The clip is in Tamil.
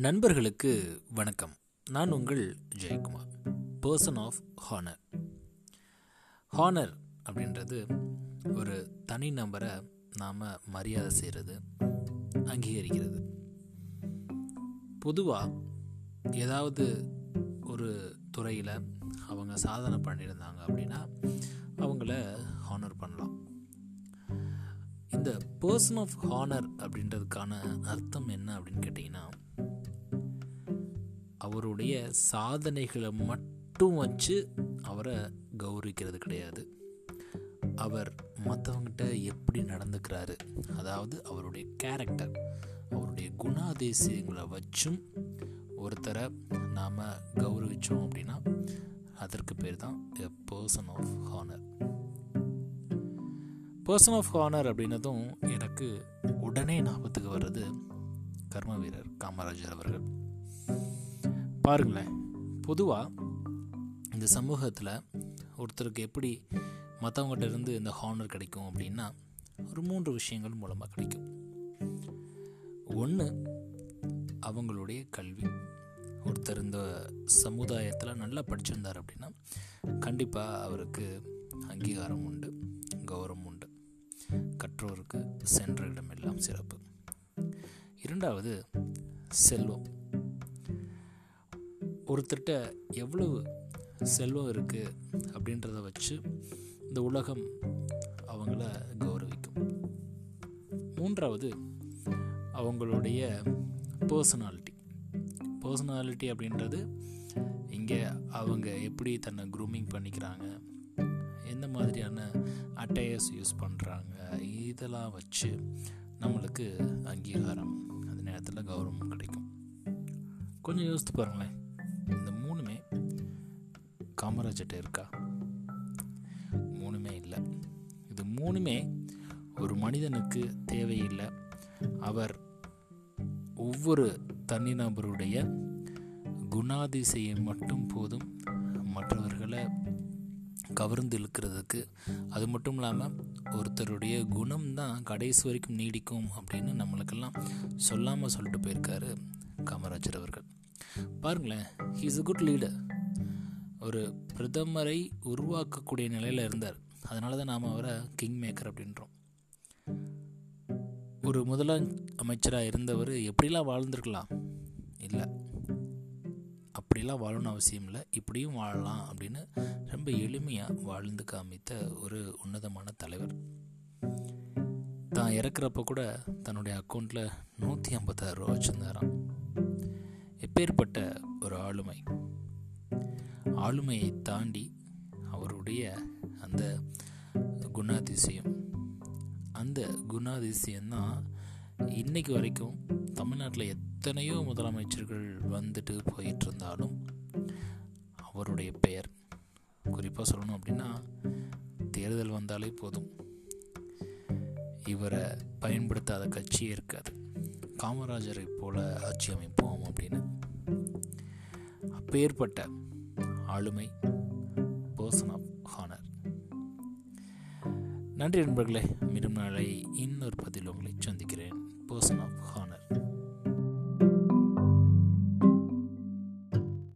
நண்பர்களுக்கு வணக்கம். நான் உங்கள் Jayakumar person of honour honour அப்படின்றது ஒரு தனி நபரை நாம் மரியாதை செய்கிறது அங்கீகரிக்கிறது. பொதுவாக ஏதாவது ஒரு துறையில் அவங்க சாதனை பண்ணியிருந்தாங்க அப்படின்னா அவங்கள ஹானர் பண்ணலாம். இந்த பர்சன் ஆஃப் ஹானர் அப்படின்றதுக்கான அர்த்தம் என்ன அப்படின்னு கேட்டிங்கன்னா அவருடைய சாதனைகளை மட்டும் வச்சு அவரை கௌரவிக்கிறது கிடையாது. அவர் மற்றவங்கிட்ட எப்படி நடந்துக்கிறாரு அதாவது அவருடைய கேரக்டர் அவருடைய குணாதிசயங்களை வச்சும் ஒருத்தரை நாம் கௌரவித்தோம் அப்படின்னா அதற்கு பேர் தான் a person of honour person of honour அப்படின்னதும் எனக்கு உடனே ஞாபகத்துக்கு வர்றது கர்ம வீரர் காமராஜர் அவர்கள். பாருங்களேன். பொதுவாக இந்த சமூகத்தில் ஒருத்தருக்கு எப்படி மற்றவங்ககிட்ட இருந்து இந்த ஹானர் கிடைக்கும் அப்படின்னா ஒரு மூன்று விஷயங்கள் மூலமாக கிடைக்கும். ஒன்று அவங்களுடைய கல்வி. ஒருத்தர் இந்த சமுதாயத்தில் நல்லா படிச்சிருந்தார் அப்படின்னா கண்டிப்பாக அவருக்கு அங்கீகாரம் உண்டு கௌரவம் உண்டு. கற்றோருக்கு சென்ற இடமெல்லாம் சிறப்பு. இரண்டாவது செல்வம். ஒருத்தர்கிட்ட எவ்வளவு செல்வம் இருக்குது அப்படின்றத வச்சு இந்த உலகம் அவங்கள கௌரவிக்கும். மூன்றாவது அவங்களுடைய பர்சனாலிட்டி பர்சனாலிட்டி அப்படின்றது இங்கே அவங்க எப்படி தன்னை க்ரூமிங் பண்ணிக்கிறாங்க எந்த மாதிரியான அட்டையர்ஸ் யூஸ் பண்ணுறாங்க இதெல்லாம் வச்சு நம்மளுக்கு அங்கீகாரம். அந்த நேரத்தில் கௌரவம் கிடைக்கும். கொஞ்சம் யோசித்து பாருங்களேன். காமராஜர்கிட்ட இருக்கா? மூணுமே இல்லை. இது மூணுமே ஒரு மனிதனுக்கு தேவையில்லை. அவர் ஒவ்வொரு தனிநபருடைய குணாதிசயம் மட்டும் போதும். மற்றவர்களை கவர்ந்து இழுக்கிறதுக்கு அது மட்டும் இல்லாமல் ஒருத்தருடைய குணம் தான் கடைசி வரைக்கும் நீடிக்கும் அப்படின்னு நம்மளுக்கெல்லாம் சொல்லாமல் சொல்லிட்டு போயிருக்காரு காமராஜர் அவர்கள். பாருங்களேன் ஹீஸ் அ குட் லீடர் ஒரு பிரதமரை உருவாக்கக்கூடிய நிலையில் இருந்தார். அதனால தான் நாம் அவரை கிங் மேக்கர் அப்படின்றோம். ஒரு முதல அமைச்சராக இருந்தவர் எப்படிலாம் வாழ்ந்திருக்கலாம்? இல்லை. அப்படிலாம் வாழணும்னு அவசியம் இல்லை. இப்படியும் வாழலாம் அப்படின்னு ரொம்ப எளிமையாக வாழ்ந்து காமித்த ஒரு உன்னதமான தலைவர். தான் இறக்குறப்ப கூட தன்னுடைய அக்கௌண்ட்டில் நூற்றி ஐம்பத்தாறு ரூபா வச்சுருந்தாராம். எப்பேற்பட்ட ஒரு ஆளுமை. ஆளுமையை தாண்டி அவருடைய அந்த குணாதிசயம். அந்த குணாதிசயம்தான் இன்னைக்கு வரைக்கும் தமிழ்நாட்டில் எத்தனையோ முதலமைச்சர்கள் வந்துட்டு போயிட்டு இருந்தாலும் அவருடைய பெயர் குறிப்பாக சொல்லணும் அப்படின்னா தேர்தல் வந்தாலே போதும். இவரை பயன்படுத்தாத கட்சியே இருக்காது. காமராஜரை போல ஆட்சி அமைப்போம் அப்படின்னு அப்பேற்பட்ட ஆளுமை. பர்சன் ஆஃப் ஹானர் நன்றி நண்பர்களே மீண்டும் நாளை இன்னொரு பதில் உங்களை சந்திக்கிறேன். Person of honour